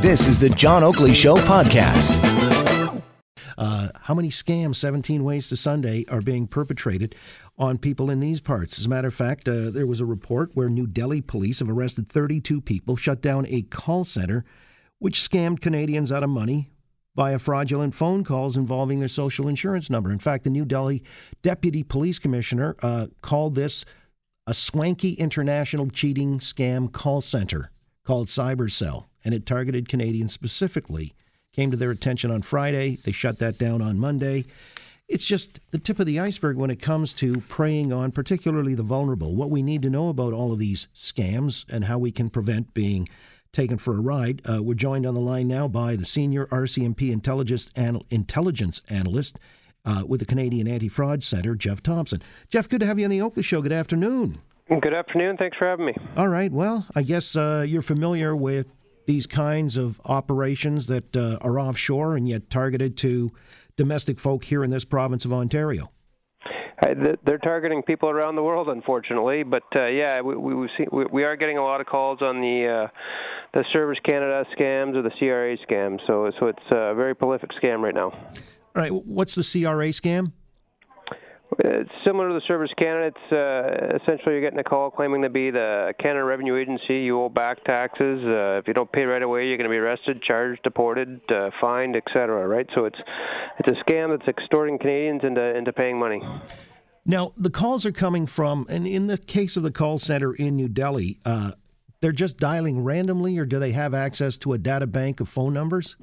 This is the John Oakley Show podcast. Uh, how many scams, 17 Ways to Sunday, are being perpetrated on people in these parts? As a matter of fact, uh, there was a report where New Delhi police have arrested 32 people, shut down a call center which scammed Canadians out of money via fraudulent phone calls involving their social insurance number. In fact, the New Delhi deputy police commissioner uh, called this a swanky international cheating scam call center called Cybercell, and it targeted Canadians specifically. Came to their attention on Friday. They shut that down on Monday. It's just the tip of the iceberg when it comes to preying on particularly the vulnerable. What we need to know about all of these scams and how we can prevent being taken for a ride. Uh, we're joined on the line now by the senior RCMP intelligence, anal- intelligence analyst uh, with the Canadian Anti Fraud Center, Jeff Thomson. Jeff, good to have you on the Oakley Show. Good afternoon. Good afternoon. Thanks for having me. All right. Well, I guess uh, you're familiar with these kinds of operations that uh, are offshore and yet targeted to domestic folk here in this province of Ontario. They're targeting people around the world, unfortunately. But uh, yeah, we we, see, we we are getting a lot of calls on the uh, the Service Canada scams or the CRA scams. So so it's a very prolific scam right now. All right. What's the CRA scam? It's similar to the Service Canada. It's uh, essentially you're getting a call claiming to be the Canada Revenue Agency. You owe back taxes. Uh, if you don't pay right away, you're going to be arrested, charged, deported, uh, fined, etc. Right? So it's it's a scam that's extorting Canadians into into paying money. Now the calls are coming from, and in the case of the call center in New Delhi, uh, they're just dialing randomly, or do they have access to a data bank of phone numbers?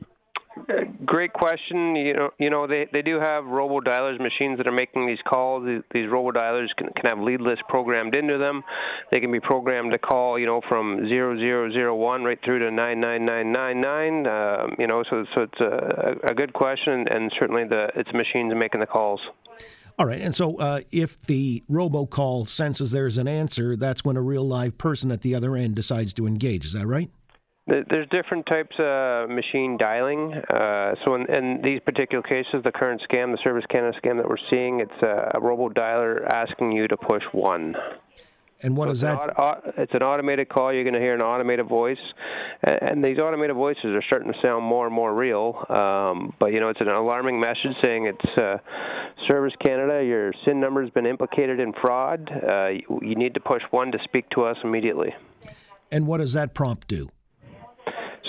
Great question. You know, you know they, they do have robo dialers machines that are making these calls. These, these robo dialers can, can have lead lists programmed into them. They can be programmed to call, you know, from zero zero zero one right through to nine nine nine nine nine. Um, you know, so so it's a, a good question, and certainly the it's machines making the calls. All right, and so uh, if the robocall senses there's an answer, that's when a real live person at the other end decides to engage. Is that right? There's different types of machine dialing. Uh, so in, in, these particular cases, the current scam, the Service Canada scam that we're seeing, it's a, a robo dialer asking you to push one. And what so is that? An, it's an automated call. You're going to hear an automated voice, and, and, these automated voices are starting to sound more and more real. Um, but you know, it's an alarming message saying it's uh, Service Canada. Your SIN number has been implicated in fraud. Uh, you, you need to push one to speak to us immediately. And what does that prompt do?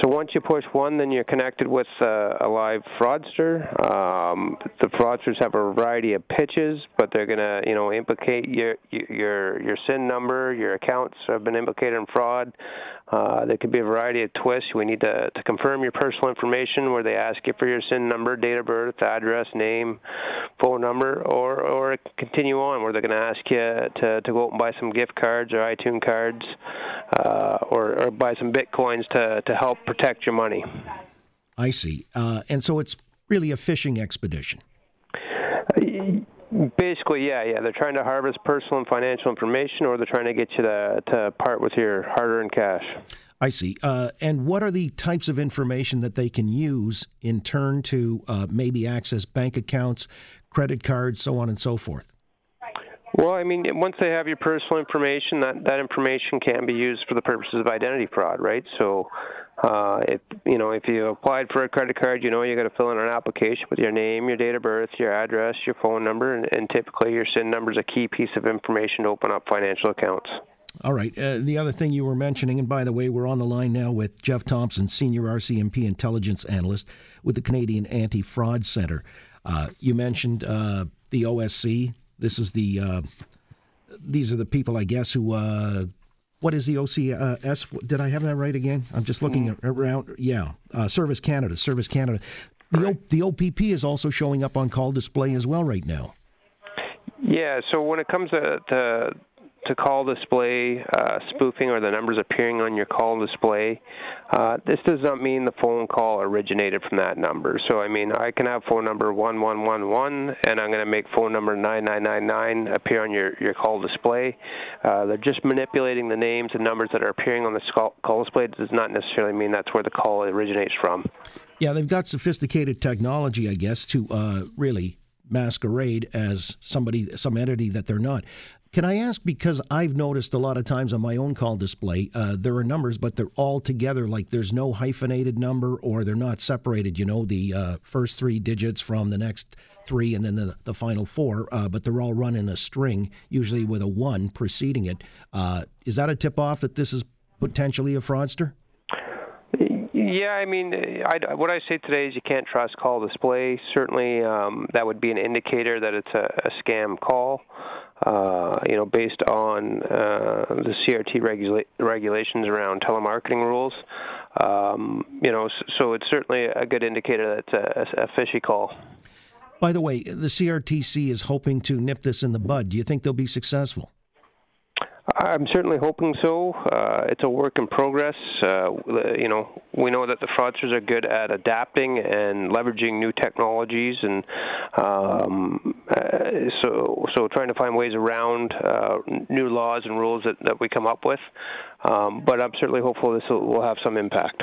So once you push one, then you're connected with uh, a live fraudster. Um, the fraudsters have a variety of pitches, but they're to, you know, implicate your your your SIN number. Your accounts have been implicated in fraud. Uh, there could be a variety of twists. We need to, to confirm your personal information, where they ask you for your SIN number, date of birth, address, name, phone number, or or continue on, where they're to ask you to to go out and buy some gift cards or iTunes cards, uh, or or buy some bitcoins to to help protect your money. I see. Uh, and so it's really a fishing expedition. Basically, yeah, yeah. They're trying to harvest personal and financial information, or they're trying to get you to, to part with your hard-earned cash. I see. Uh, and what are the types of information that they can use in turn to uh, maybe access bank accounts, credit cards, so on and so forth? Well, I mean, once they have your personal information, that, that information can be used for the purposes of identity fraud, right? So, uh, if you know, if you applied for a credit card, you know you got to fill in an application with your name, your date of birth, your address, your phone number, and, and typically your SIN number is a key piece of information to open up financial accounts. All right. Uh, the other thing you were mentioning, and by the way, we're on the line now with Jeff Thomson, Senior RCMP Intelligence Analyst with the Canadian Anti Fraud Center. Uh, you mentioned uh, the OSC, this is the uh, these are the people, I guess, who. What is the OCS? Did I have that right again? I'm just looking mm. around. Yeah, uh, Service Canada, Service Canada. The o, the OPP is also showing up on call display as well right now. Yeah, so when it comes to, to to call display uh, spoofing or the numbers appearing on your call display, uh, this does not mean the phone call originated from that number. So, I mean, I can have phone number 1111 and I'm going to make phone number 9999 appear on your, your call display. Uh, they're just manipulating the names and numbers that are appearing on the call display. It does not necessarily mean that's where the call originates from. Yeah, they've got sophisticated technology, I guess, to uh, really masquerade as somebody, some entity that they're not Can I ask because I've noticed a lot of times on my own call display, uh, there are numbers, but they're all together. Like there's no hyphenated number, or they're not separated. You know, the uh, first three digits from the next three, and then the the final four. Uh, but they're all run in a string, usually with a one preceding it. Uh, is that a tip off that this is potentially a fraudster? Yeah, I mean, I, what I say today is you can't trust call display. Certainly, um, that would be an indicator that it's a, a scam call. Uh, you know, based on uh, the CRT regula- regulations around telemarketing rules. Um, you know, so, it's certainly a good indicator that it's a, a fishy call. By the way, the CRTC is hoping to nip this in the bud. Do you think they'll be successful? I'm certainly hoping so. Uh, it's a work in progress. Uh, you know, we know that the fraudsters are good at adapting and leveraging new technologies, and um, uh, so so trying to find ways around uh, new laws and rules that, that we come up with. Um, but I'm certainly hopeful this will, will, have some impact.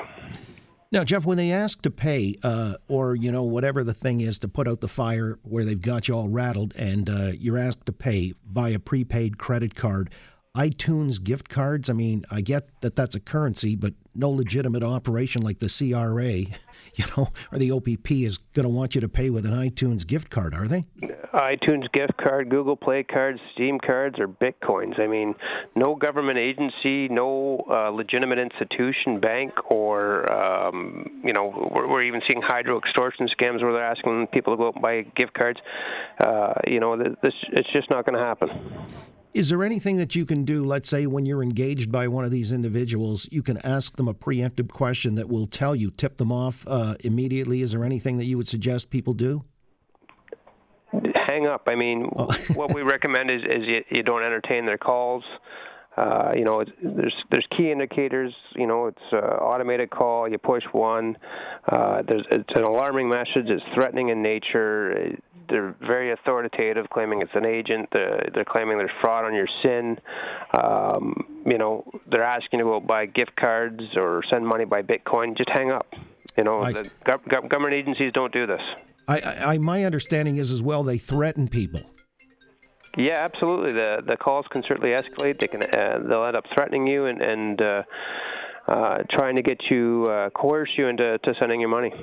Now, Jeff, when they ask to pay, uh, or you know whatever the thing is to put out the fire, where they've got you all rattled, and uh, you're asked to pay via prepaid credit card iTunes gift cards. I mean, I get that that's a currency, but no legitimate operation like the CRA, you know, or the OPP is going to want you to pay with an iTunes gift card, are they? iTunes gift card, Google Play cards, Steam cards, or Bitcoins. I mean, no government agency, no uh, legitimate institution, bank, or um, you know, we're, we're, even seeing hydro extortion scams where they're asking people to go out and buy gift cards. Uh, you know, this it's just not going to happen. Is there anything that you can do, let's say, when you're engaged by one of these individuals, you can ask them a preemptive question that will tell you, tip them off uh, immediately? Is there anything that you would suggest people do? Hang up. I mean, oh. what we recommend is, is you, you don't entertain their calls. Uh, you know, there's there's key indicators. You know, it's an automated call. You push one. Uh, there's it's an alarming message. It's threatening in nature. They're very authoritative, claiming it's an agent. They're, they're claiming there's fraud on your SIN. Um, you know, they're asking you to buy gift cards or send money by Bitcoin. Just hang up. You know, I, gov- government agencies don't do this. I, I, my understanding is as well they threaten people. Yeah, absolutely. The the calls can certainly escalate. They can uh, they'll end up threatening you and and uh, uh, trying to get you uh, coerce you into to sending your money.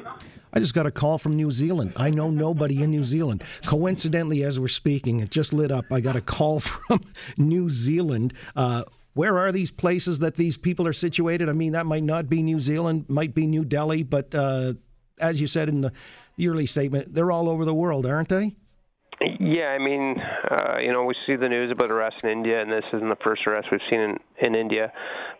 I just got a call from New Zealand. I know nobody in New Zealand. Coincidentally, as we're speaking, it just lit up. I got a call from New Zealand. Uh, where are these places that these people are situated? I mean, that might not be New Zealand, might be New Delhi, but uh, as you said in the, the early statement, they're all over the world, aren't they? Yeah, I mean, uh, you know, we see the news about arrests in India, and this isn't the first arrest we've seen in, in India.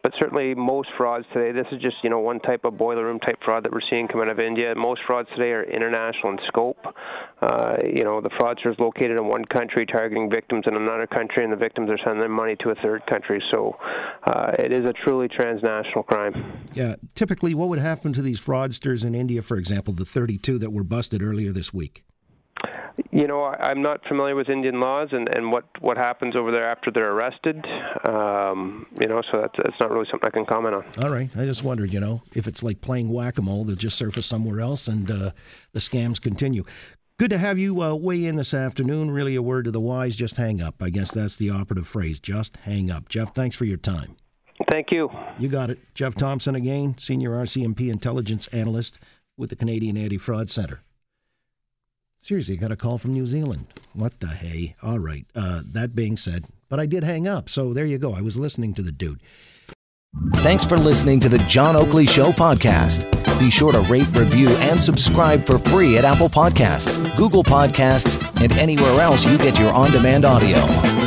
But certainly, most frauds today, this is just you know one type of boiler room type fraud that we're seeing come out of India. Most frauds today are international in scope. Uh, you know, the fraudster is located in one country, targeting victims in another country, and the victims are sending their money to a third country. So, uh, it is a truly transnational crime. Yeah. Typically, what would happen to these fraudsters in India, for example, the 32 that were busted earlier this week? You know, I'm not familiar with Indian laws and, and what, what happens over there after they're arrested. Um, you know, so that's, that's not really something I can comment on. All right. I just wondered, you know, if it's like playing whack a mole, they'll just surface somewhere else and uh, the scams continue. Good to have you uh, weigh in this afternoon. Really a word to the wise. Just hang up. I guess that's the operative phrase. Just hang up. Jeff, thanks for your time. Thank you. You got it. Jeff Thomson again, Senior RCMP Intelligence Analyst with the Canadian Anti Fraud Centre. Seriously, got a call from New Zealand. What the hey? All right. Uh, that being said, but I did hang up, so there you go. I was listening to the dude. Thanks for listening to the John Oakley Show podcast. Be sure to rate, review, and subscribe for free at Apple Podcasts, Google Podcasts, and anywhere else you get your on demand audio.